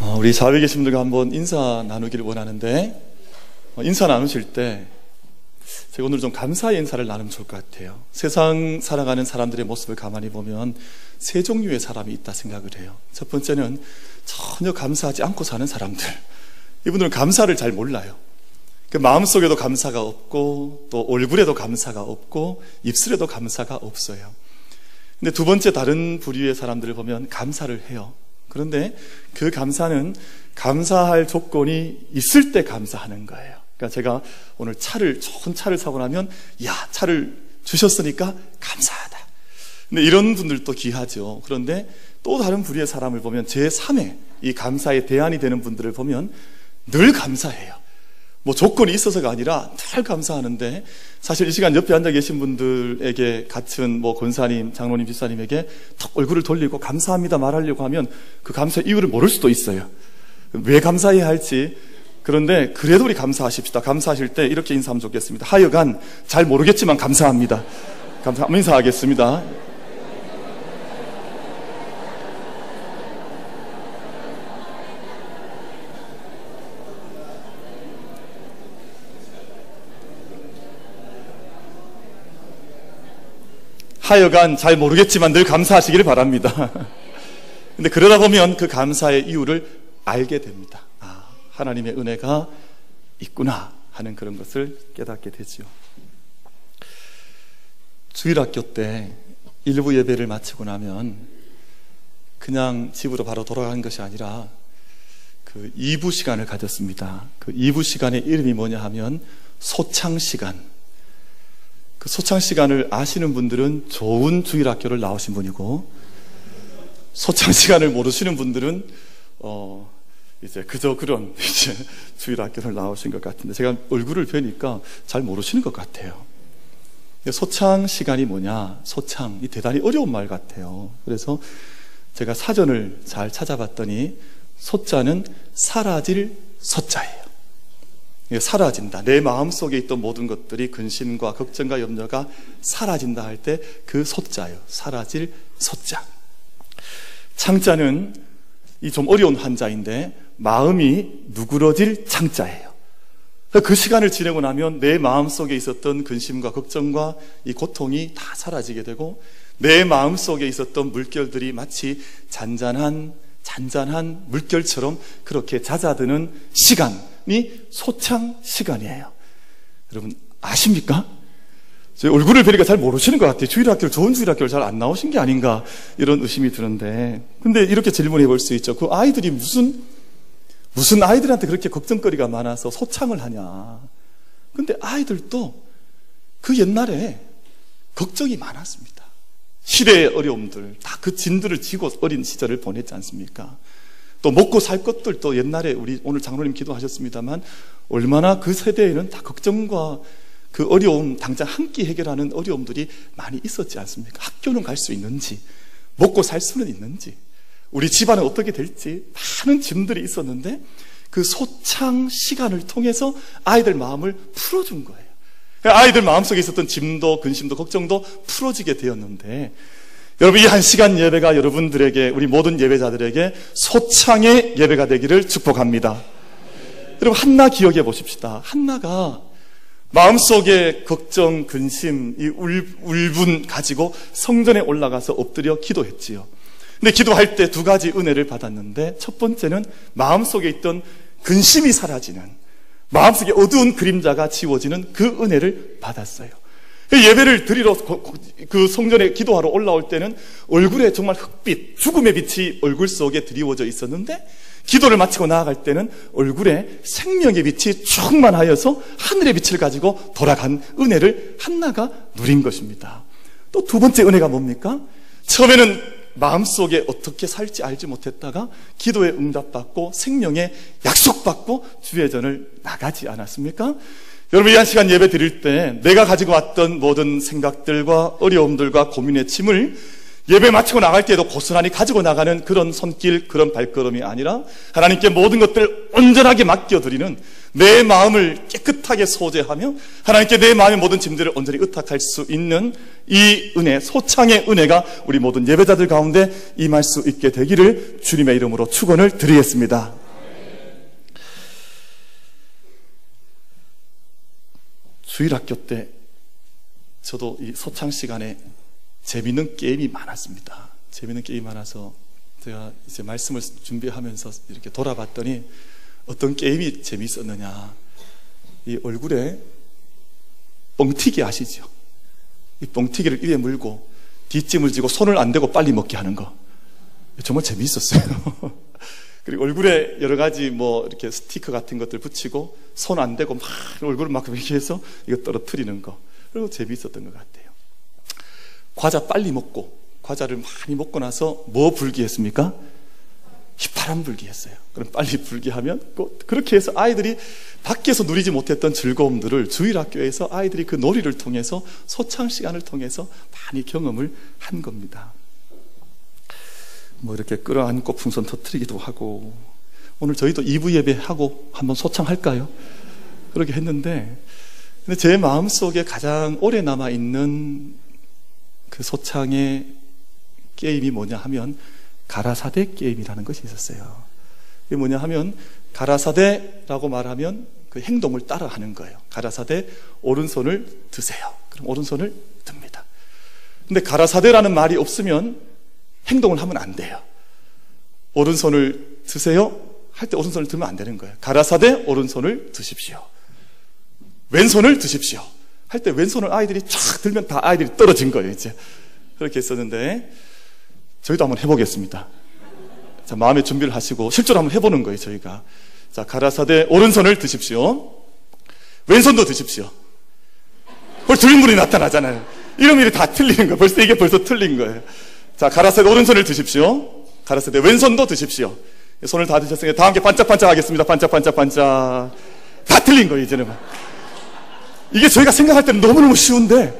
어, 우리 자외 계신 분들과 한번 인사 나누기를 원하는데 어, 인사 나누실 때 제가 오늘 좀 감사의 인사를 나누면 좋을 것 같아요. 세상 살아가는 사람들의 모습을 가만히 보면 세 종류의 사람이 있다 생각을 해요. 첫 번째는 전혀 감사하지 않고 사는 사람들. 이분들은 감사를 잘 몰라요. 그 마음속에도 감사가 없고 또 얼굴에도 감사가 없고 입술에도 감사가 없어요. 근데 두 번째 다른 부류의 사람들을 보면 감사를 해요. 그런데 그 감사는 감사할 조건이 있을 때 감사하는 거예요. 그러니까 제가 오늘 차를, 좋은 차를 사고 나면, 야, 차를 주셨으니까 감사하다. 근데 이런 분들도 귀하죠. 그런데 또 다른 부류의 사람을 보면 제3의 이 감사의 대안이 되는 분들을 보면 늘 감사해요. 뭐 조건이 있어서가 아니라 늘 감사하는데 사실 이 시간 옆에 앉아 계신 분들에게 같은 뭐 권사님, 장로님, 집사님에게 턱 얼굴을 돌리고 감사합니다 말하려고 하면 그 감사 이유를 모를 수도 있어요. 왜 감사해야 할지 그런데 그래도 우리 감사하십시다. 감사하실 때 이렇게 인사하면 좋겠습니다. 하여간 잘 모르겠지만 감사합니다. 감사, 인사하겠습니다. 하여간 잘 모르겠지만 늘 감사하시기를 바랍니다. 근데 그러다 보면 그 감사의 이유를 알게 됩니다. 아, 하나님의 은혜가 있구나 하는 그런 것을 깨닫게 되지요. 주일학교 때 일부 예배를 마치고 나면 그냥 집으로 바로 돌아간 것이 아니라 그 2부 시간을 가졌습니다. 그 2부 시간의 이름이 뭐냐 하면 소창 시간. 그 소창 시간을 아시는 분들은 좋은 주일 학교를 나오신 분이고 소창 시간을 모르시는 분들은 어 이제 그저 그런 이제 주일 학교를 나오신 것 같은데 제가 얼굴을 뵈니까 잘 모르시는 것 같아요. 소창 시간이 뭐냐? 소창이 대단히 어려운 말 같아요. 그래서 제가 사전을 잘 찾아봤더니 소자는 사라질 소자예요. 사라진다. 내 마음 속에 있던 모든 것들이 근심과 걱정과 염려가 사라진다 할 때 그 소자요. 사라질 소자. 창자는 이 좀 어려운 환자인데 마음이 누그러질 창자예요. 그 시간을 지내고 나면 내 마음 속에 있었던 근심과 걱정과 이 고통이 다 사라지게 되고 내 마음 속에 있었던 물결들이 마치 잔잔한 잔잔한 물결처럼 그렇게 잦아드는 시간이 소창 시간이에요. 여러분 아십니까? 제 얼굴을 뵈니까 잘 모르시는 것 같아요. 주일학교를 좋은 주일학교를 잘 안 나오신 게 아닌가 이런 의심이 드는데 근데 이렇게 질문해 볼 수 있죠. 그 아이들이 무슨 무슨 아이들한테 그렇게 걱정거리가 많아서 소창을 하냐. 근데 아이들도 그 옛날에 걱정이 많았습니다. 시대의 어려움들, 다 그 진들을 지고 어린 시절을 보냈지 않습니까? 또 먹고 살 것들도 옛날에 우리 오늘 장로님 기도하셨습니다만 얼마나 그 세대에는 다 걱정과 그 어려움, 당장 한 끼 해결하는 어려움들이 많이 있었지 않습니까? 학교는 갈 수 있는지, 먹고 살 수는 있는지, 우리 집안은 어떻게 될지 많은 짐들이 있었는데 그 소창 시간을 통해서 아이들 마음을 풀어준 거예요. 아이들 마음속에 있었던 짐도 근심도 걱정도 풀어지게 되었는데 여러분 이 한 시간 예배가 여러분들에게 우리 모든 예배자들에게 소창의 예배가 되기를 축복합니다. 여러분 한나 기억해 보십시다. 한나가 마음속에 걱정, 근심, 이 울, 울분 가지고 성전에 올라가서 엎드려 기도했지요. 근데 기도할 때 두 가지 은혜를 받았는데 첫 번째는 마음속에 있던 근심이 사라지는 마음속에 어두운 그림자가 지워지는 그 은혜를 받았어요. 그 예배를 드리러 그 성전에 기도하러 올라올 때는 얼굴에 정말 흑빛, 죽음의 빛이 얼굴 속에 드리워져 있었는데 기도를 마치고 나아갈 때는 얼굴에 생명의 빛이 충만하여서 하늘의 빛을 가지고 돌아간 은혜를 한나가 누린 것입니다. 또 두 번째 은혜가 뭡니까? 처음에는 마음속에 어떻게 살지 알지 못했다가 기도에 응답받고 생명에 약속받고 주회전을 나가지 않았습니까? 여러분 이 한 시간 예배 드릴 때 내가 가지고 왔던 모든 생각들과 어려움들과 고민의 짐을 예배 마치고 나갈 때에도 고스란히 가지고 나가는 그런 손길, 그런 발걸음이 아니라 하나님께 모든 것들 온전하게 맡겨드리는 내 마음을 깨끗하게 소재하며 하나님께 내 마음의 모든 짐들을 온전히 의탁할 수 있는 이 은혜, 소창의 은혜가 우리 모든 예배자들 가운데 임할 수 있게 되기를 주님의 이름으로 축원을 드리겠습니다. 주일학교 때 저도 이 소창 시간에 재밌는 게임이 많았습니다. 재밌는 게임이 많아서 제가 이제 말씀을 준비하면서 이렇게 돌아봤더니 어떤 게임이 재미있었느냐. 이 얼굴에 뻥튀기 아시죠? 이 뻥튀기를 입에 물고 뒷짐을 지고 손을 안 대고 빨리 먹게 하는 거. 정말 재미있었어요. 그리고 얼굴에 여러 가지 뭐 이렇게 스티커 같은 것들 붙이고 손 안 대고 막 얼굴을 막 이렇게 해서 이거 떨어뜨리는 거. 그리고 재미있었던 것 같아요. 과자 빨리 먹고 과자를 많이 먹고 나서 뭐 불기했습니까? 휘파람 불기 했어요. 그럼 빨리 불기 하면 그렇게 해서 아이들이 밖에서 누리지 못했던 즐거움들을 주일 학교에서 아이들이 그 놀이를 통해서 소창 시간을 통해서 많이 경험을 한 겁니다. 뭐 이렇게 끌어안고 풍선 터트리기도 하고 오늘 저희도 2부 예배하고 한번 소창할까요? 그렇게 했는데 근데 제 마음속에 가장 오래 남아 있는 그 소창의 게임이 뭐냐 하면 가라사대 게임이라는 것이 있었어요. 이게 뭐냐 하면 가라사대라고 말하면 그 행동을 따라 하는 거예요. 가라사대 오른손을 드세요. 그럼 오른손을 듭니다. 근데 가라사대라는 말이 없으면 행동을 하면 안 돼요. 오른손을 드세요. 할 때 오른손을 들면 안 되는 거예요. 가라사대 오른손을 드십시오. 왼손을 드십시오. 할 때 왼손을 아이들이 쫙 들면 다 아이들이 떨어진 거예요, 이제. 그렇게 했었는데, 저희도 한번 해보겠습니다. 자, 마음의 준비를 하시고 실제로 한번 해보는 거예요, 저희가. 자, 가라사대 오른손을 드십시오. 왼손도 드십시오. 벌써 들물이 나타나잖아요. 이러면 다 틀리는 거예요. 벌써 이게 벌써 틀린 거예요. 자, 가라사대 오른손을 드십시오. 가라사대 왼손도 드십시오. 손을 다 드셨으니까 다 함께 반짝반짝 하겠습니다. 반짝반짝 반짝. 다 틀린 거예요, 이제는. 이게 저희가 생각할 때는 너무너무 쉬운데,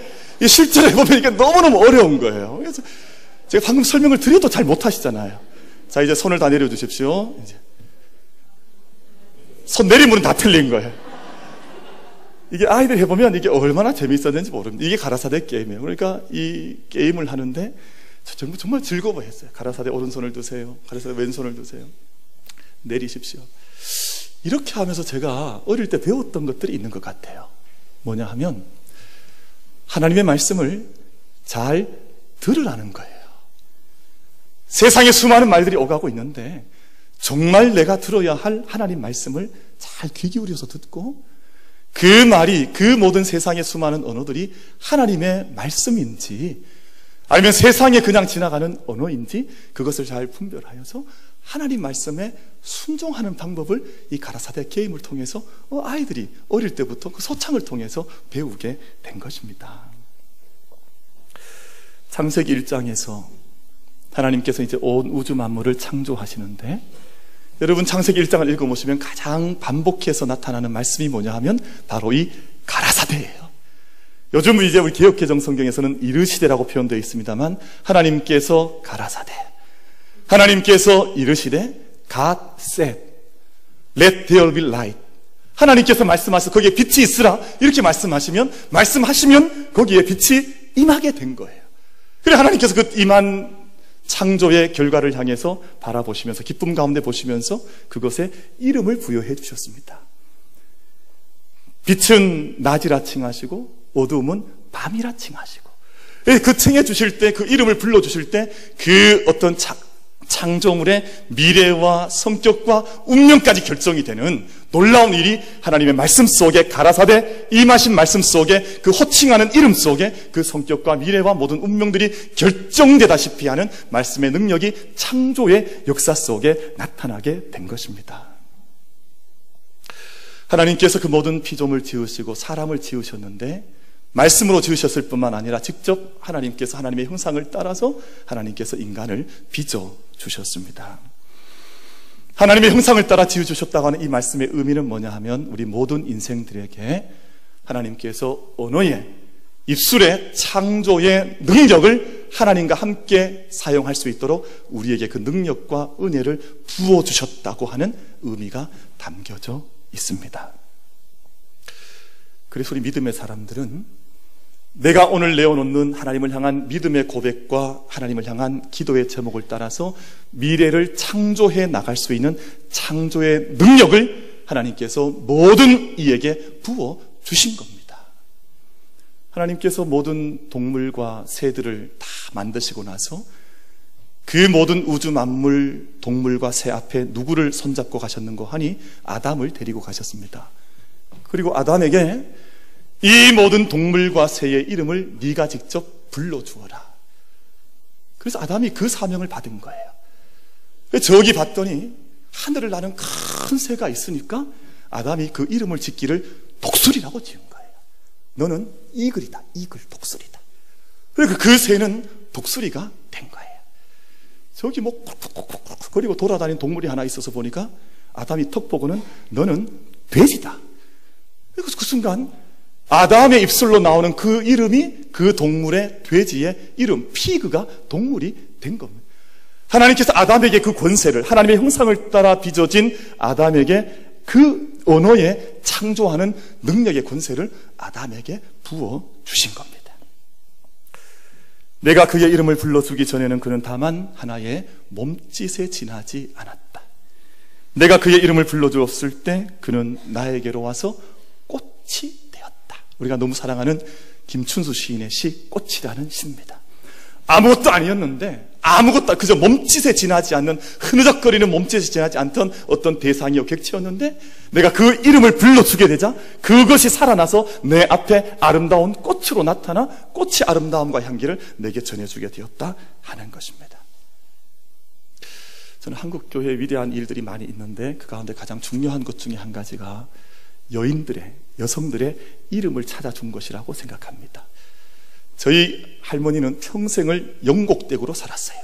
실제로 해보면 이게 너무너무 어려운 거예요. 그래서 제가 방금 설명을 드려도 잘 못하시잖아요. 자, 이제 손을 다 내려주십시오. 이제. 손 내리면 다 틀린 거예요. 이게 아이들 해보면 이게 얼마나 재미있었는지 모릅니다. 이게 가라사대 게임이에요. 그러니까 이 게임을 하는데 정말, 정말 즐거워했어요. 가라사대 오른손을 드세요. 가라사대 왼손을 드세요. 내리십시오. 이렇게 하면서 제가 어릴 때 배웠던 것들이 있는 것 같아요. 뭐냐 하면 하나님의 말씀을 잘 들으라는 거예요. 세상에 수많은 말들이 오가고 있는데 정말 내가 들어야 할 하나님 말씀을 잘 귀 기울여서 듣고 그 말이 그 모든 세상의 수많은 언어들이 하나님의 말씀인지 아니면 세상에 그냥 지나가는 언어인지 그것을 잘 분별하여서 하나님 말씀에 순종하는 방법을 이 가라사대 게임을 통해서 어, 아이들이 어릴 때부터 그 소창을 통해서 배우게 된 것입니다. 창세기 1장에서 하나님께서 이제 온 우주 만물을 창조하시는데 여러분 창세기 1장을 읽어보시면 가장 반복해서 나타나는 말씀이 뭐냐 하면 바로 이 가라사대예요. 요즘 이제 우리 개혁개정 성경에서는 이르시되라고 표현되어 있습니다만 하나님께서 가라사대 하나님께서 이르시되 God said Let there be light 하나님께서 말씀하셔서 거기에 빛이 있으라 이렇게 말씀하시면 말씀하시면 거기에 빛이 임하게 된 거예요. 그래 하나님께서 그 임한 창조의 결과를 향해서 바라보시면서 기쁨 가운데 보시면서 그것에 이름을 부여해 주셨습니다. 빛은 낮이라 칭하시고 어두움은 밤이라 칭하시고 예, 그 칭해 주실 때 그 이름을 불러 주실 때 그 어떤 창조물의 미래와 성격과 운명까지 결정이 되는 놀라운 일이 하나님의 말씀 속에 가라사대 임하신 말씀 속에 그 호칭하는 이름 속에 그 성격과 미래와 모든 운명들이 결정되다시피 하는 말씀의 능력이 창조의 역사 속에 나타나게 된 것입니다. 하나님께서 그 모든 피조물 지으시고 사람을 지으셨는데 말씀으로 지으셨을 뿐만 아니라 직접 하나님께서 하나님의 형상을 따라서 하나님께서 인간을 빚어 주셨습니다. 하나님의 형상을 따라 지어 주셨다고 하는 이 말씀의 의미는 뭐냐 하면 우리 모든 인생들에게 하나님께서 언어의 입술의 창조의 능력을 하나님과 함께 사용할 수 있도록 우리에게 그 능력과 은혜를 부어 주셨다고 하는 의미가 담겨져 있습니다. 그래서 우리 믿음의 사람들은 내가 오늘 내어놓는 하나님을 향한 믿음의 고백과 하나님을 향한 기도의 제목을 따라서 미래를 창조해 나갈 수 있는 창조의 능력을 하나님께서 모든 이에게 부어 주신 겁니다. 하나님께서 모든 동물과 새들을 다 만드시고 나서 그 모든 우주 만물, 동물과 새 앞에 누구를 손잡고 가셨는고 하니 아담을 데리고 가셨습니다. 그리고 아담에게 이 모든 동물과 새의 이름을 네가 직접 불러주어라. 그래서 아담이 그 사명을 받은 거예요. 저기 봤더니 하늘을 나는 큰 새가 있으니까 아담이 그 이름을 짓기를 독수리라고 지은 거예요. 너는 이글이다. 이글 독수리다. 그러니까 그 새는 독수리가 된 거예요. 저기 뭐 쿡쿡쿡쿡 거리고 돌아다니는 동물이 하나 있어서 보니까 아담이 턱 보고는 너는 돼지다. 그래서 그 순간 아담의 입술로 나오는 그 이름이 그 동물의 돼지의 이름 피그가 동물이 된 겁니다. 하나님께서 아담에게 그 권세를 하나님의 형상을 따라 빚어진 아담에게 그 언어에 창조하는 능력의 권세를 아담에게 부어 주신 겁니다. 내가 그의 이름을 불러주기 전에는 그는 다만 하나의 몸짓에 지나지 않았다. 내가 그의 이름을 불러주었을 때 그는 나에게로 와서 꽃이. 우리가 너무 사랑하는 김춘수 시인의 시 꽃이라는 시입니다. 아무것도 아니었는데 아무것도 그저 몸짓에 지나지 않는 흐느적거리는 몸짓에 지나지 않던 어떤 대상이요 객체였는데 내가 그 이름을 불러주게 되자 그것이 살아나서 내 앞에 아름다운 꽃으로 나타나 꽃의 아름다움과 향기를 내게 전해주게 되었다 하는 것입니다. 저는 한국 교회에 위대한 일들이 많이 있는데 그 가운데 가장 중요한 것 중에 한 가지가 여인들의 여성들의 이름을 찾아준 것이라고 생각합니다. 저희 할머니는 평생을 영곡댁으로 살았어요.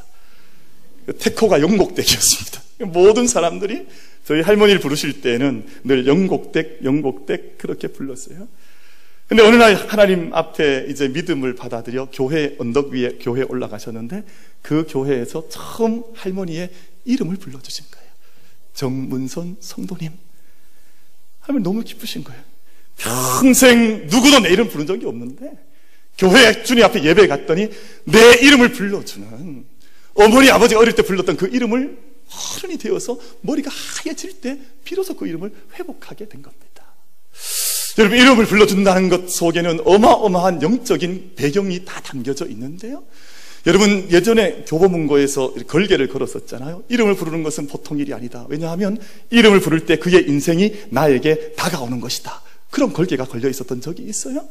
테코가 영곡댁이었습니다. 모든 사람들이 저희 할머니를 부르실 때는 늘 영곡댁, 영곡댁 그렇게 불렀어요. 근데 어느 날 하나님 앞에 이제 믿음을 받아들여 교회 언덕 위에 교회에 올라가셨는데 그 교회에서 처음 할머니의 이름을 불러주신 거예요. 정문선 성도님. 하면 너무 기쁘신 거예요. 평생 누구도 내 이름 부른 적이 없는데 교회 주님 앞에 예배 갔더니 내 이름을 불러주는 어머니 아버지 어릴 때 불렀던 그 이름을 어른이 되어서 머리가 하얘질 때 비로소 그 이름을 회복하게 된 겁니다. 여러분 이름을 불러준다는 것 속에는 어마어마한 영적인 배경이 다 담겨져 있는데요. 여러분 예전에 교보문고에서 걸개를 걸었었잖아요. 이름을 부르는 것은 보통 일이 아니다. 왜냐하면 이름을 부를 때 그의 인생이 나에게 다가오는 것이다. 그런 걸개가 걸려 있었던 적이 있어요.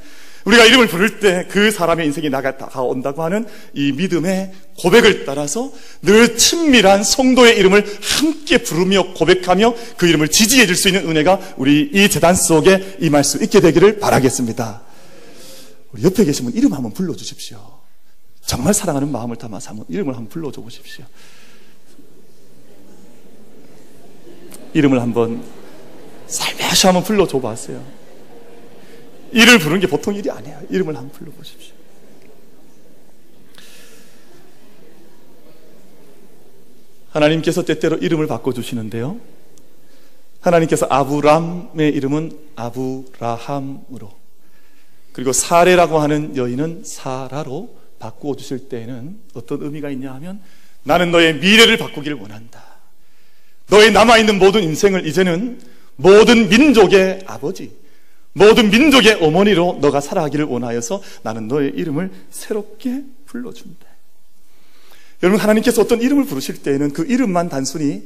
우리가 이름을 부를 때 그 사람의 인생이 나가온다고 하는 이 믿음의 고백을 따라서 늘 친밀한 성도의 이름을 함께 부르며 고백하며 그 이름을 지지해 줄 수 있는 은혜가 우리 이 재단 속에 임할 수 있게 되기를 바라겠습니다. 우리 옆에 계신 분 이름 한번 불러 주십시오. 정말 사랑하는 마음을 담아서 한번 이름을 한번 불러줘 보십시오. 이름을 한번 살며시 한번 불러줘 봤어요. 이를 부르는 게 보통 일이 아니에요. 이름을 한번 불러보십시오. 하나님께서 때때로 이름을 바꿔주시는데요. 하나님께서 아브람의 이름은 아브라함으로 그리고 사레라고 하는 여인은 사라로 바꾸어 주실 때에는 어떤 의미가 있냐 하면 나는 너의 미래를 바꾸기를 원한다. 너의 남아있는 모든 인생을 이제는 모든 민족의 아버지, 모든 민족의 어머니로 너가 살아가기를 원하여서 나는 너의 이름을 새롭게 불러준다. 여러분, 하나님께서 어떤 이름을 부르실 때에는 그 이름만 단순히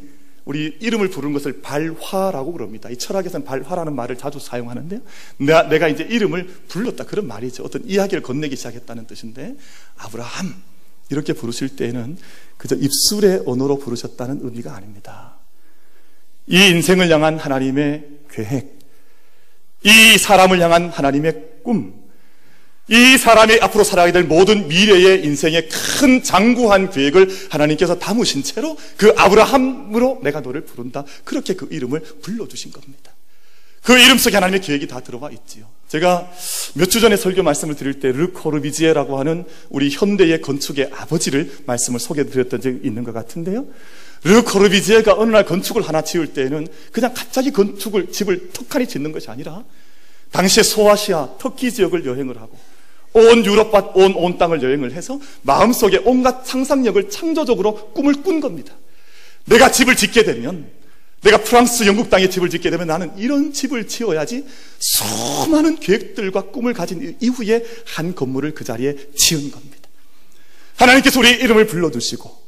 우리 이름을 부르는 것을 발화라고 그럽니다. 이 철학에서는 발화라는 말을 자주 사용하는데요. 내가, 내가 이제 이름을 불렀다. 그런 말이죠. 어떤 이야기를 건네기 시작했다는 뜻인데, 아브라함. 이렇게 부르실 때에는 그저 입술의 언어로 부르셨다는 의미가 아닙니다. 이 인생을 향한 하나님의 계획, 이 사람을 향한 하나님의 꿈, 이 사람이 앞으로 살아가게 될 모든 미래의 인생의 큰 장구한 계획을 하나님께서 담으신 채로 그 아브라함으로 내가 너를 부른다. 그렇게 그 이름을 불러주신 겁니다. 그 이름 속에 하나님의 계획이 다 들어가 있지요. 제가 몇 주 전에 설교 말씀을 드릴 때 르코르비지에라고 하는 우리 현대의 건축의 아버지를 말씀을 소개해 드렸던 적이 있는 것 같은데요. 르코르비지에가 어느 날 건축을 하나 지을 때에는 그냥 갑자기 건축을 집을 턱하니 짓는 것이 아니라 당시에 소아시아, 터키 지역을 여행을 하고 온 유럽과 온, 온 땅을 여행을 해서 마음속에 온갖 상상력을 창조적으로 꿈을 꾼 겁니다. 내가 집을 짓게 되면 내가 프랑스, 영국 땅에 집을 짓게 되면 나는 이런 집을 지어야지 수많은 계획들과 꿈을 가진 이후에 한 건물을 그 자리에 지은 겁니다. 하나님께서 우리의 이름을 불러두시고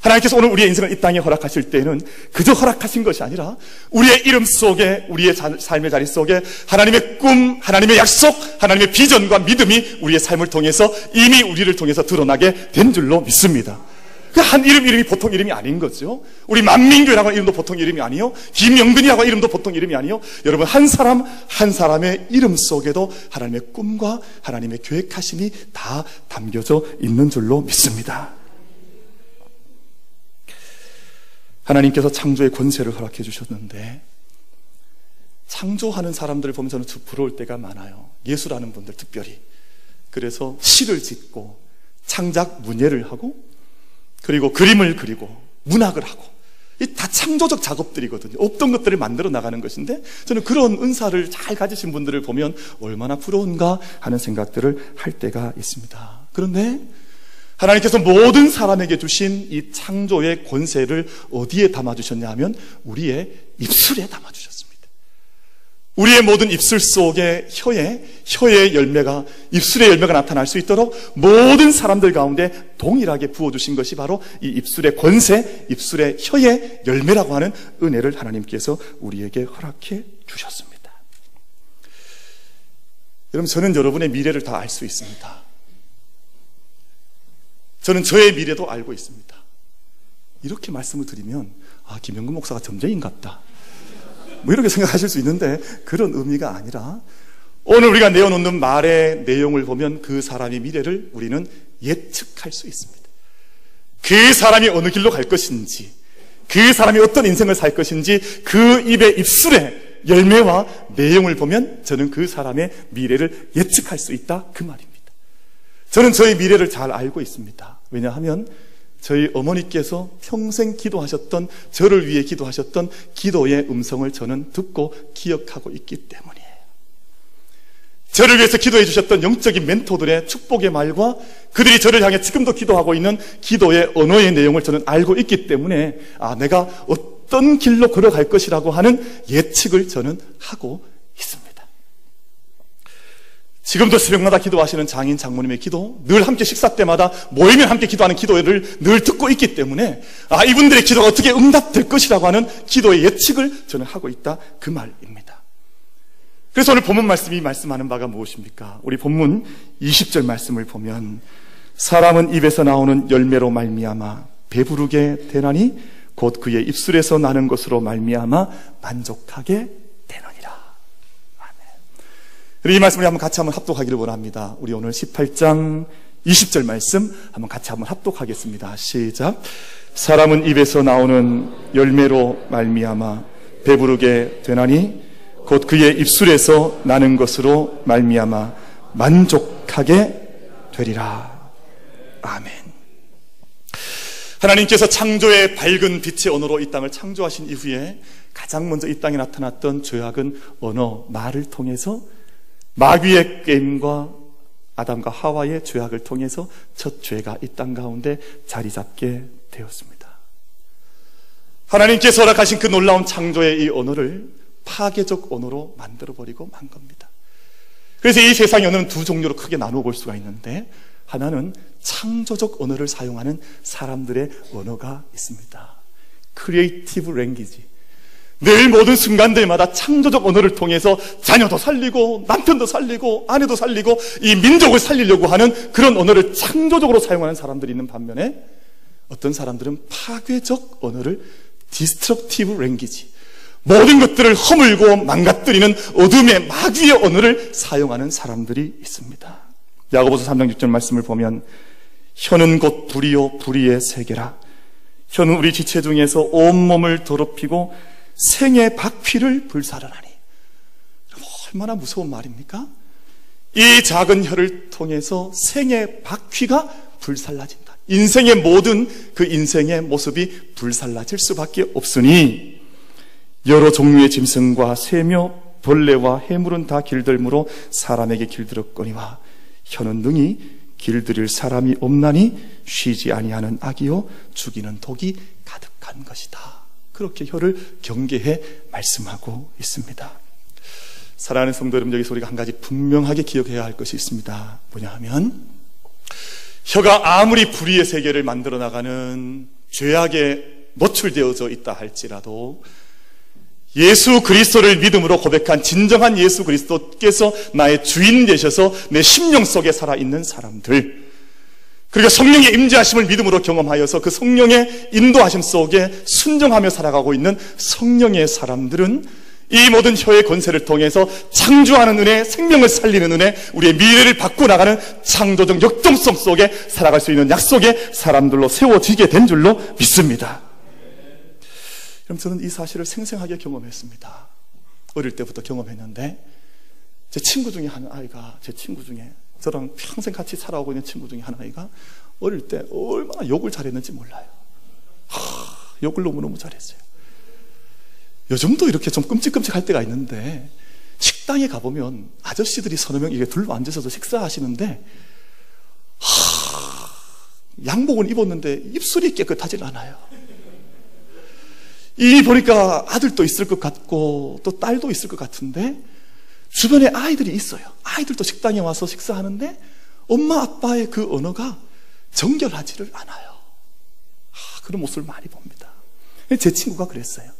하나님께서 오늘 우리의 인생을 이 땅에 허락하실 때에는 그저 허락하신 것이 아니라 우리의 이름 속에 우리의 삶의 자리 속에 하나님의 꿈, 하나님의 약속, 하나님의 비전과 믿음이 우리의 삶을 통해서 이미 우리를 통해서 드러나게 된 줄로 믿습니다. 그 한 이름 이름이 보통 이름이 아닌 거죠. 우리 만민교라고 하는 이름도 보통 이름이 아니요. 김영근이라고 하는 이름도 보통 이름이 아니요. 여러분 한 사람 한 사람의 이름 속에도 하나님의 꿈과 하나님의 계획하심이 다 담겨져 있는 줄로 믿습니다. 하나님께서 창조의 권세를 허락해 주셨는데 창조하는 사람들을 보면 저는 부러울 때가 많아요. 예술하는 분들 특별히. 그래서 시를 짓고 창작 문예를 하고 그리고 그림을 그리고 문학을 하고 이 다 창조적 작업들이거든요. 없던 것들을 만들어 나가는 것인데 저는 그런 은사를 잘 가지신 분들을 보면 얼마나 부러운가 하는 생각들을 할 때가 있습니다. 그런데 하나님께서 모든 사람에게 주신 이 창조의 권세를 어디에 담아주셨냐 하면 우리의 입술에 담아주셨습니다. 우리의 모든 입술 속에 혀에, 혀의 열매가, 입술의 열매가 나타날 수 있도록 모든 사람들 가운데 동일하게 부어주신 것이 바로 이 입술의 권세, 입술의 혀의 열매라고 하는 은혜를 하나님께서 우리에게 허락해 주셨습니다. 여러분, 저는 여러분의 미래를 다 알 수 있습니다. 저는 저의 미래도 알고 있습니다. 이렇게 말씀을 드리면 아 김영근 목사가 점쟁인 같다. 뭐 이렇게 생각하실 수 있는데 그런 의미가 아니라 오늘 우리가 내어놓는 말의 내용을 보면 그 사람의 미래를 우리는 예측할 수 있습니다. 그 사람이 어느 길로 갈 것인지, 그 사람이 어떤 인생을 살 것인지 그 입의 입술의 열매와 내용을 보면 저는 그 사람의 미래를 예측할 수 있다 그 말입니다. 저는 저희 미래를 잘 알고 있습니다. 왜냐하면 저희 어머니께서 평생 기도하셨던 저를 위해 기도하셨던 기도의 음성을 저는 듣고 기억하고 있기 때문이에요. 저를 위해서 기도해 주셨던 영적인 멘토들의 축복의 말과 그들이 저를 향해 지금도 기도하고 있는 기도의 언어의 내용을 저는 알고 있기 때문에 아 내가 어떤 길로 걸어갈 것이라고 하는 예측을 저는 하고. 지금도 새벽마다 기도하시는 장인 장모님의 기도, 늘 함께 식사 때마다 모이면 함께 기도하는 기도를 늘 듣고 있기 때문에 아 이분들의 기도가 어떻게 응답될 것이라고 하는 기도의 예측을 저는 하고 있다 그 말입니다. 그래서 오늘 본문 말씀이 말씀하는 바가 무엇입니까? 우리 본문 20절 말씀을 보면 사람은 입에서 나오는 열매로 말미암아 배부르게 되나니 곧 그의 입술에서 나는 것으로 말미암아 만족하게 이 말씀을 한번 같이 한번 합독하기를 원합니다. 우리 오늘 18장 20절 말씀 한번 같이 한번 합독하겠습니다. 시작. 사람은 입에서 나오는 열매로 말미암아 배부르게 되나니 곧 그의 입술에서 나는 것으로 말미암아 만족하게 되리라. 아멘. 하나님께서 창조의 밝은 빛의 언어로 이 땅을 창조하신 이후에 가장 먼저 이 땅에 나타났던 죄악은 언어, 말을 통해서 마귀의 꾀임과 아담과 하와의 죄악을 통해서 첫 죄가 이 땅 가운데 자리 잡게 되었습니다. 하나님께서 허락하신 그 놀라운 창조의 이 언어를 파괴적 언어로 만들어버리고 만 겁니다. 그래서 이 세상의 언어는 두 종류로 크게 나누어 볼 수가 있는데 하나는 창조적 언어를 사용하는 사람들의 언어가 있습니다. Creative language. 늘 모든 순간들마다 창조적 언어를 통해서 자녀도 살리고 남편도 살리고 아내도 살리고 이 민족을 살리려고 하는 그런 언어를 창조적으로 사용하는 사람들이 있는 반면에 어떤 사람들은 파괴적 언어를 destructive language 모든 것들을 허물고 망가뜨리는 어둠의 마귀의 언어를 사용하는 사람들이 있습니다. 야고보서 3장 6절 말씀을 보면 혀는 곧 불이요 불의의 세계라 혀는 우리 지체 중에서 온몸을 더럽히고 생의 바퀴를 불사르나니. 얼마나 무서운 말입니까? 이 작은 혀를 통해서 생의 바퀴가 불살라진다. 인생의 모든 그 인생의 모습이 불살라질 수밖에 없으니 여러 종류의 짐승과 새며 벌레와 해물은 다 길들므로 사람에게 길들었거니와 혀는 능히 길들일 사람이 없나니 쉬지 아니하는 악이요 죽이는 독이 가득한 것이다. 그렇게 혀를 경계해 말씀하고 있습니다. 사랑하는 성도 여러분 여기서 우리가 한 가지 분명하게 기억해야 할 것이 있습니다. 뭐냐 하면 혀가 아무리 불의의 세계를 만들어 나가는 죄악에 노출되어져 있다 할지라도 예수 그리스도를 믿음으로 고백한 진정한 예수 그리스도께서 나의 주인 되셔서 내 심령 속에 살아있는 사람들 그리고 성령의 임재하심을 믿음으로 경험하여서 그 성령의 인도하심 속에 순종하며 살아가고 있는 성령의 사람들은 이 모든 혀의 권세를 통해서 창조하는 은혜, 생명을 살리는 은혜, 우리의 미래를 바꿔나가는 창조적 역동성 속에 살아갈 수 있는 약속의 사람들로 세워지게 된 줄로 믿습니다. 그럼 저는 이 사실을 생생하게 경험했습니다. 어릴 때부터 경험했는데 제 친구 중에 한 아이가 제 친구 중에 저랑 평생 같이 살아오고 있는 친구 중에 한 아이가 어릴 때 얼마나 욕을 잘했는지 몰라요. 하, 욕을 너무너무 잘했어요. 요즘도 이렇게 좀 끔찍끔찍할 때가 있는데 식당에 가보면 아저씨들이 서너 명 이게 둘러 앉으셔서 식사하시는데 하, 양복을 입었는데 입술이 깨끗하질 않아요. 이 보니까 아들도 있을 것 같고 또 딸도 있을 것 같은데 주변에 아이들이 있어요. 아이들도 식당에 와서 식사하는데 엄마 아빠의 그 언어가 정결하지를 않아요. 아, 그런 모습을 많이 봅니다. 제 친구가 그랬어요.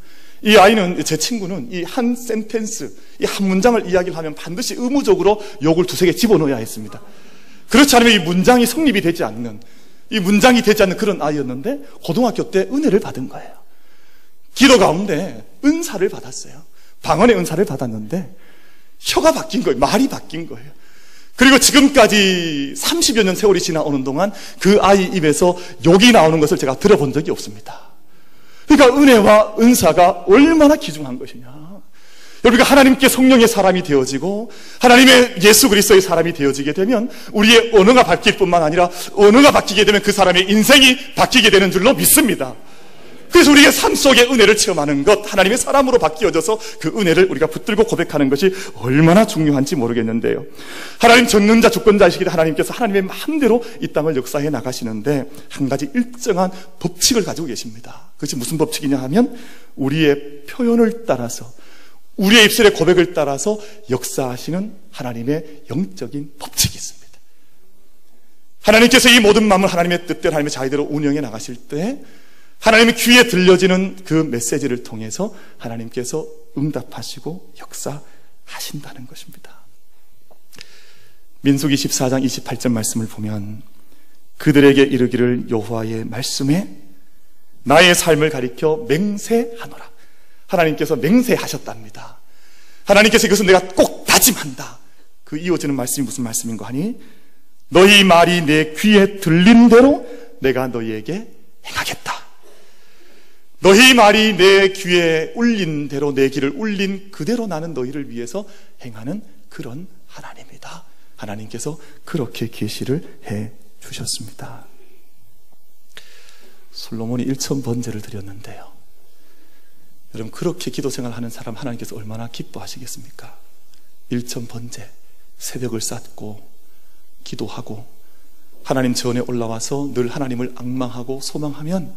이 아이는, 제 친구는 이 한 센텐스, 이 한 문장을 이야기를 하면 반드시 의무적으로 욕을 두세 개 집어넣어야 했습니다. 그렇지 않으면 이 문장이 성립이 되지 않는, 이 문장이 되지 않는 그런 아이였는데, 고등학교 때 은혜를 받은 거예요. 기도 가운데 은사를 받았어요. 방언의 은사를 받았는데, 혀가 바뀐 거예요. 말이 바뀐 거예요. 그리고 지금까지 30여 년 세월이 지나오는 동안 그 아이 입에서 욕이 나오는 것을 제가 들어본 적이 없습니다. 그러니까 은혜와 은사가 얼마나 귀중한 것이냐. 여러분가 하나님께 성령의 사람이 되어지고 하나님의 예수 그리스도의 사람이 되어지게 되면 우리의 언어가 바뀔 뿐만 아니라 언어가 바뀌게 되면 그 사람의 인생이 바뀌게 되는 줄로 믿습니다. 그래서 우리의 삶 속에 은혜를 체험하는 것, 하나님의 사람으로 바뀌어져서 그 은혜를 우리가 붙들고 고백하는 것이 얼마나 중요한지 모르겠는데요. 하나님 전능자 주권자이시기 때 하나님께서 하나님의 마음대로 이 땅을 역사해 나가시는데 한 가지 일정한 법칙을 가지고 계십니다. 그것이 무슨 법칙이냐 하면 우리의 표현을 따라서 우리의 입술의 고백을 따라서 역사하시는 하나님의 영적인 법칙이 있습니다. 하나님께서 이 모든 마음을 하나님의 뜻대로 하나님의 자유대로 운영해 나가실 때 하나님의 귀에 들려지는 그 메시지를 통해서 하나님께서 응답하시고 역사하신다는 것입니다. 민숙 24장 28절 말씀을 보면 그들에게 이르기를 여호와의 말씀에 나의 삶을 가리켜 맹세하노라. 하나님께서 맹세하셨답니다. 하나님께서 이것은 내가 꼭 다짐한다. 그 이어지는 말씀이 무슨 말씀인가 하니 너희 말이 내 귀에 들린 대로 내가 너희에게 행하겠다. 너희 말이 내 귀에 울린 대로 내 귀를 울린 그대로 나는 너희를 위해서 행하는 그런 하나님이다. 하나님께서 그렇게 계시를 해 주셨습니다. 솔로몬이 1천 번제를 드렸는데요. 여러분 그렇게 기도 생활하는 사람 하나님께서 얼마나 기뻐하시겠습니까? 1천 번제 새벽을 쌓고 기도하고 하나님 전에 올라와서 늘 하나님을 악망하고 소망하면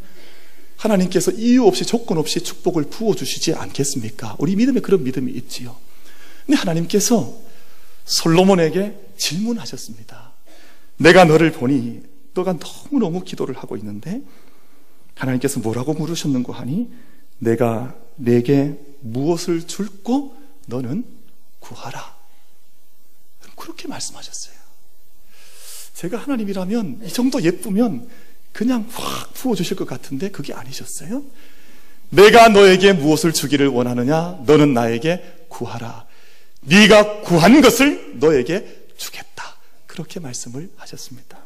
하나님께서 이유 없이 조건 없이 축복을 부어주시지 않겠습니까? 우리 믿음에 그런 믿음이 있지요. 근데 하나님께서 솔로몬에게 질문하셨습니다. 내가 너를 보니 너가 너무너무 기도를 하고 있는데 하나님께서 뭐라고 물으셨는고 하니 내가 내게 무엇을 줄고 너는 구하라. 그렇게 말씀하셨어요. 제가 하나님이라면 이 정도 예쁘면 그냥 확 부어주실 것 같은데 그게 아니셨어요? 내가 너에게 무엇을 주기를 원하느냐? 너는 나에게 구하라. 네가 구한 것을 너에게 주겠다. 그렇게 말씀을 하셨습니다.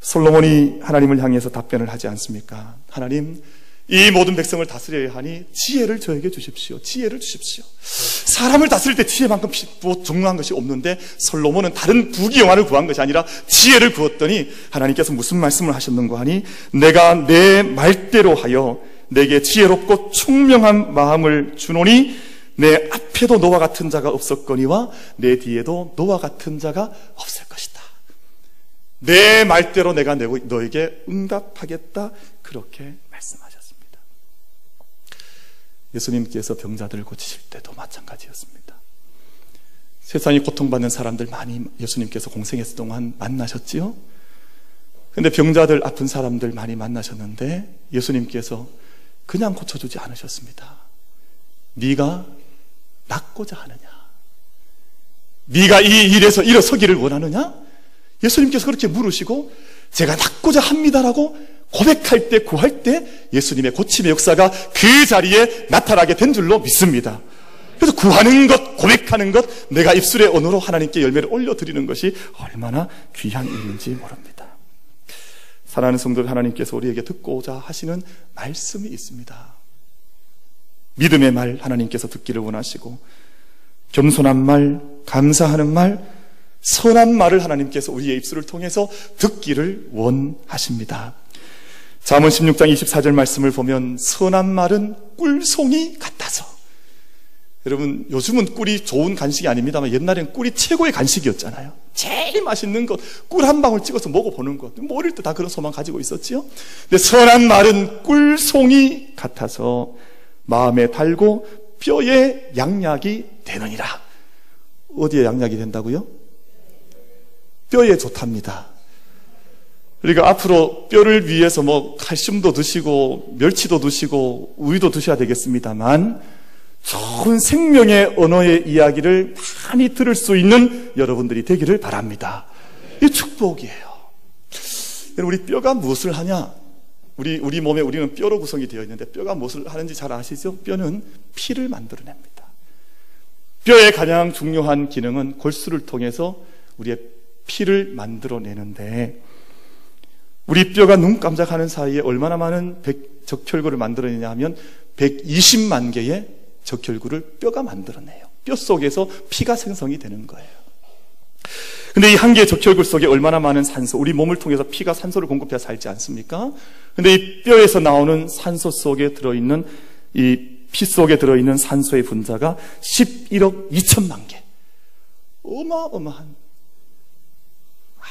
솔로몬이 하나님을 향해서 답변을 하지 않습니까? 하나님, 이 모든 백성을 다스려야 하니 지혜를 저에게 주십시오. 지혜를 주십시오. 사람을 다스릴 때 지혜만큼 중요한 것이 없는데 솔로몬은 다른 부귀영화를 구한 것이 아니라 지혜를 구했더니 하나님께서 무슨 말씀을 하셨는가 하니 내가 내 말대로 하여 내게 지혜롭고 총명한 마음을 주노니 내 앞에도 너와 같은 자가 없었거니와 내 뒤에도 너와 같은 자가 없을 것이다. 내 말대로 내가 너에게 응답하겠다. 그렇게. 예수님께서 병자들을 고치실 때도 마찬가지였습니다. 세상이 고통받는 사람들 많이 예수님께서 공생했을 동안 만나셨지요? 근데 병자들 아픈 사람들 많이 만나셨는데 예수님께서 그냥 고쳐주지 않으셨습니다. 네가 낫고자 하느냐? 네가 이 일에서 일어서기를 원하느냐? 예수님께서 그렇게 물으시고 제가 낫고자 합니다라고 고백할 때 구할 때 예수님의 고침의 역사가 그 자리에 나타나게 된 줄로 믿습니다. 그래서 구하는 것, 고백하는 것, 내가 입술의 언어로 하나님께 열매를 올려드리는 것이 얼마나 귀한 일인지 모릅니다. 사랑하는 성도들 하나님께서 우리에게 듣고자 하시는 말씀이 있습니다. 믿음의 말 하나님께서 듣기를 원하시고 겸손한 말, 감사하는 말, 선한 말을 하나님께서 우리의 입술을 통해서 듣기를 원하십니다. 잠언 16장 24절 말씀을 보면 선한 말은 꿀송이 같아서 여러분 요즘은 꿀이 좋은 간식이 아닙니다만 옛날엔 꿀이 최고의 간식이었잖아요. 제일 맛있는 것, 꿀 한 방울 찍어서 먹어보는 것. 뭐 어릴 때 다 그런 소망 가지고 있었지요. 근데 선한 말은 꿀송이 같아서 마음에 달고 뼈에 양약이 되느니라. 어디에 양약이 된다고요? 뼈에 좋답니다. 그러니까 앞으로 뼈를 위해서 뭐 칼슘도 드시고 멸치도 드시고 우유도 드셔야 되겠습니다만 좋은 생명의 언어의 이야기를 많이 들을 수 있는 여러분들이 되기를 바랍니다. 이 축복이에요. 우리 뼈가 무엇을 하냐? 우리, 우리 몸에 우리는 뼈로 구성이 되어 있는데 뼈가 무엇을 하는지 잘 아시죠? 뼈는 피를 만들어냅니다. 뼈의 가장 중요한 기능은 골수를 통해서 우리의 피를 만들어내는데 우리 뼈가 눈 깜짝하는 사이에 얼마나 많은 적혈구를 만들어내냐 하면 120만 개의 적혈구를 뼈가 만들어내요. 뼈 속에서 피가 생성이 되는 거예요. 근데 이 한 개의 적혈구 속에 얼마나 많은 산소, 우리 몸을 통해서 피가 산소를 공급해야 살지 않습니까? 근데 이 뼈에서 나오는 산소 속에 들어있는 이 피 속에 들어있는 산소의 분자가 11억 2천만 개. 어마어마한.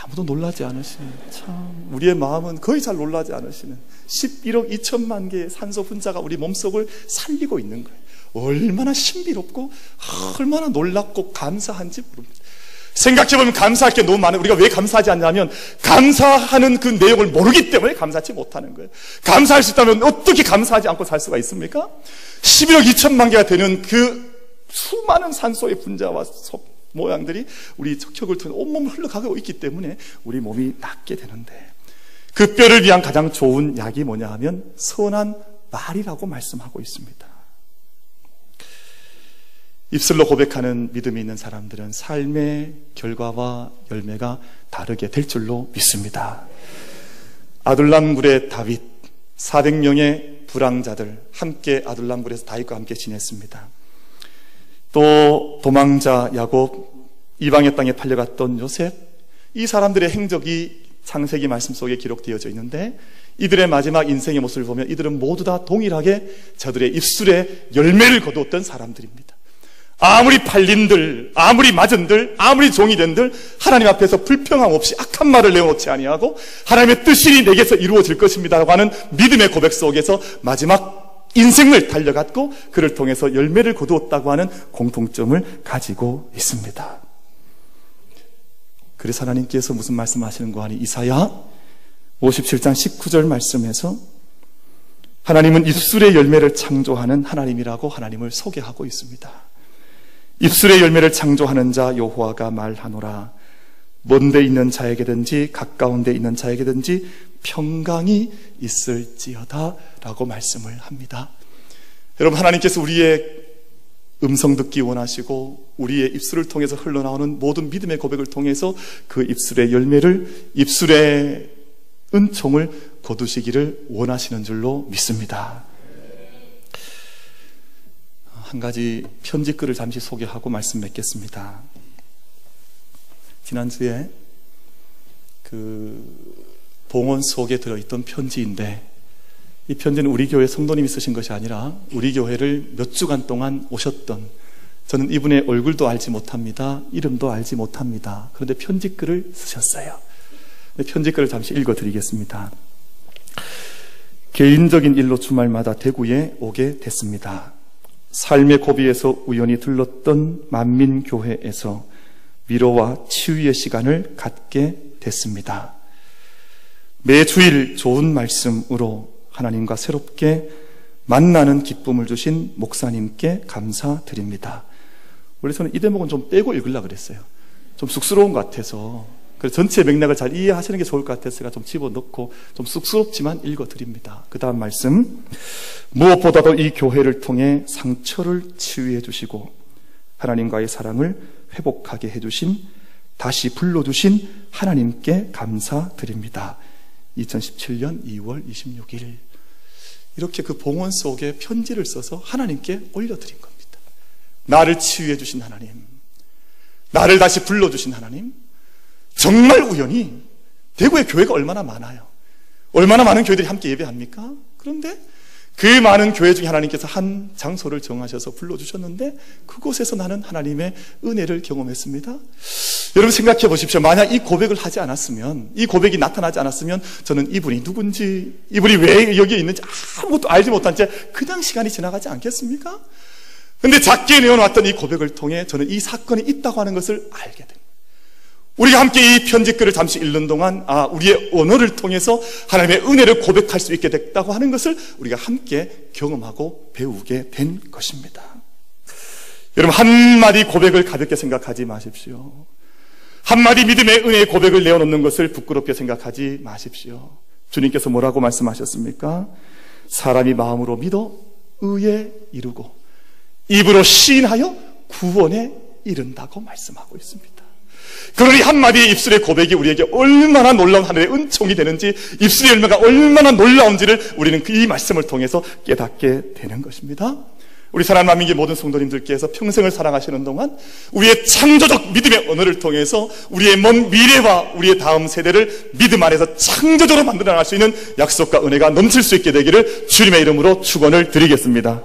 아무도 놀라지 않으시는, 참, 우리의 마음은 거의 잘 놀라지 않으시는 11억 2천만 개의 산소 분자가 우리 몸속을 살리고 있는 거예요. 얼마나 신비롭고 얼마나 놀랍고 감사한지 모릅니다. 생각해보면 감사할 게 너무 많아요. 우리가 왜 감사하지 않냐면 감사하는 그 내용을 모르기 때문에 감사하지 못하는 거예요. 감사할 수 있다면 어떻게 감사하지 않고 살 수가 있습니까? 11억 2천만 개가 되는 그 수많은 산소의 분자와 모양들이 우리 척척을 통해 온몸을 흘러가고 있기 때문에 우리 몸이 낫게 되는데 그 뼈를 위한 가장 좋은 약이 뭐냐 하면 선한 말이라고 말씀하고 있습니다. 입술로 고백하는 믿음이 있는 사람들은 삶의 결과와 열매가 다르게 될 줄로 믿습니다. 아둘람굴의 다윗 400명의 불황자들 함께 아둘람굴에서 다윗과 함께 지냈습니다. 또 도망자 야곱 이방의 땅에 팔려갔던 요셉 이 사람들의 행적이 창세기 말씀 속에 기록되어져 있는데 이들의 마지막 인생의 모습을 보면 이들은 모두 다 동일하게 저들의 입술에 열매를 거두었던 사람들입니다. 아무리 팔린들, 아무리 맞은들, 아무리 종이 된들 하나님 앞에서 불평함 없이 악한 말을 내어놓지 아니하고 하나님의 뜻이 내게서 이루어질 것입니다라고 하는 믿음의 고백 속에서 마지막 인생을 달려갔고 그를 통해서 열매를 거두었다고 하는 공통점을 가지고 있습니다. 그래서 하나님께서 무슨 말씀하시는 거 하니 이사야 57장 19절 말씀에서 하나님은 입술의 열매를 창조하는 하나님이라고 하나님을 소개하고 있습니다. 입술의 열매를 창조하는 자 여호와가 말하노라 먼데 있는 자에게든지 가까운 데 있는 자에게든지 평강이 있을지어다 라고 말씀을 합니다. 여러분 하나님께서 우리의 음성 듣기 원하시고 우리의 입술을 통해서 흘러나오는 모든 믿음의 고백을 통해서 그 입술의 열매를 입술의 은총을 거두시기를 원하시는 줄로 믿습니다. 한 가지 편지 글을 잠시 소개하고 말씀 맺겠습니다. 지난주에 그 봉헌 속에 들어있던 편지인데 이 편지는 우리 교회 성도님이 쓰신 것이 아니라 우리 교회를 몇 주간 동안 오셨던 저는 이분의 얼굴도 알지 못합니다. 이름도 알지 못합니다. 그런데 편지글을 쓰셨어요. 편지글을 잠시 읽어드리겠습니다. 개인적인 일로 주말마다 대구에 오게 됐습니다. 삶의 고비에서 우연히 들렀던 만민교회에서 위로와 치유의 시간을 갖게 됐습니다. 매주일 좋은 말씀으로 하나님과 새롭게 만나는 기쁨을 주신 목사님께 감사드립니다. 원래 저는 이 대목은 좀 빼고 읽으려고 그랬어요. 좀 쑥스러운 것 같아서. 그래서 전체 맥락을 잘 이해하시는 게 좋을 것 같아서 좀 집어넣고 좀 쑥스럽지만 읽어드립니다. 그 다음 말씀. 무엇보다도 이 교회를 통해 상처를 치유해 주시고 하나님과의 사랑을 회복하게 해주신 다시 불러주신 하나님께 감사드립니다. 2017년 2월 26일. 이렇게 그 봉헌 속에 편지를 써서 하나님께 올려드린 겁니다. 나를 치유해 주신 하나님, 나를 다시 불러 주신 하나님, 정말 우연히 대구의 교회가 얼마나 많아요. 얼마나 많은 교회들이 함께 예배합니까? 그런데 그 많은 교회 중에 하나님께서 한 장소를 정하셔서 불러주셨는데 그곳에서 나는 하나님의 은혜를 경험했습니다. 여러분 생각해 보십시오. 만약 이 고백을 하지 않았으면, 이 고백이 나타나지 않았으면 저는 이분이 누군지, 이분이 왜 여기에 있는지 아무것도 알지 못한 채 그냥 시간이 지나가지 않겠습니까? 근데 작게 내어놨던 이 고백을 통해 저는 이 사건이 있다고 하는 것을 알게 됩니다. 우리가 함께 이 편지글을 잠시 읽는 동안 아 우리의 언어를 통해서 하나님의 은혜를 고백할 수 있게 됐다고 하는 것을 우리가 함께 경험하고 배우게 된 것입니다. 여러분 한마디 고백을 가볍게 생각하지 마십시오. 한마디 믿음의 은혜의 고백을 내어놓는 것을 부끄럽게 생각하지 마십시오. 주님께서 뭐라고 말씀하셨습니까? 사람이 마음으로 믿어 의에 이루고 입으로 시인하여 구원에 이른다고 말씀하고 있습니다. 그러니 한마디 입술의 고백이 우리에게 얼마나 놀라운 하늘의 은총이 되는지 입술의 열매가 얼마나 놀라운지를 우리는 그이 말씀을 통해서 깨닫게 되는 것입니다. 우리 사랑하는 만민기 모든 성도님들께서 평생을 사랑하시는 동안 우리의 창조적 믿음의 언어를 통해서 우리의 먼 미래와 우리의 다음 세대를 믿음 안에서 창조적으로 만들어 나갈 수 있는 약속과 은혜가 넘칠 수 있게 되기를 주님의 이름으로 축원을 드리겠습니다.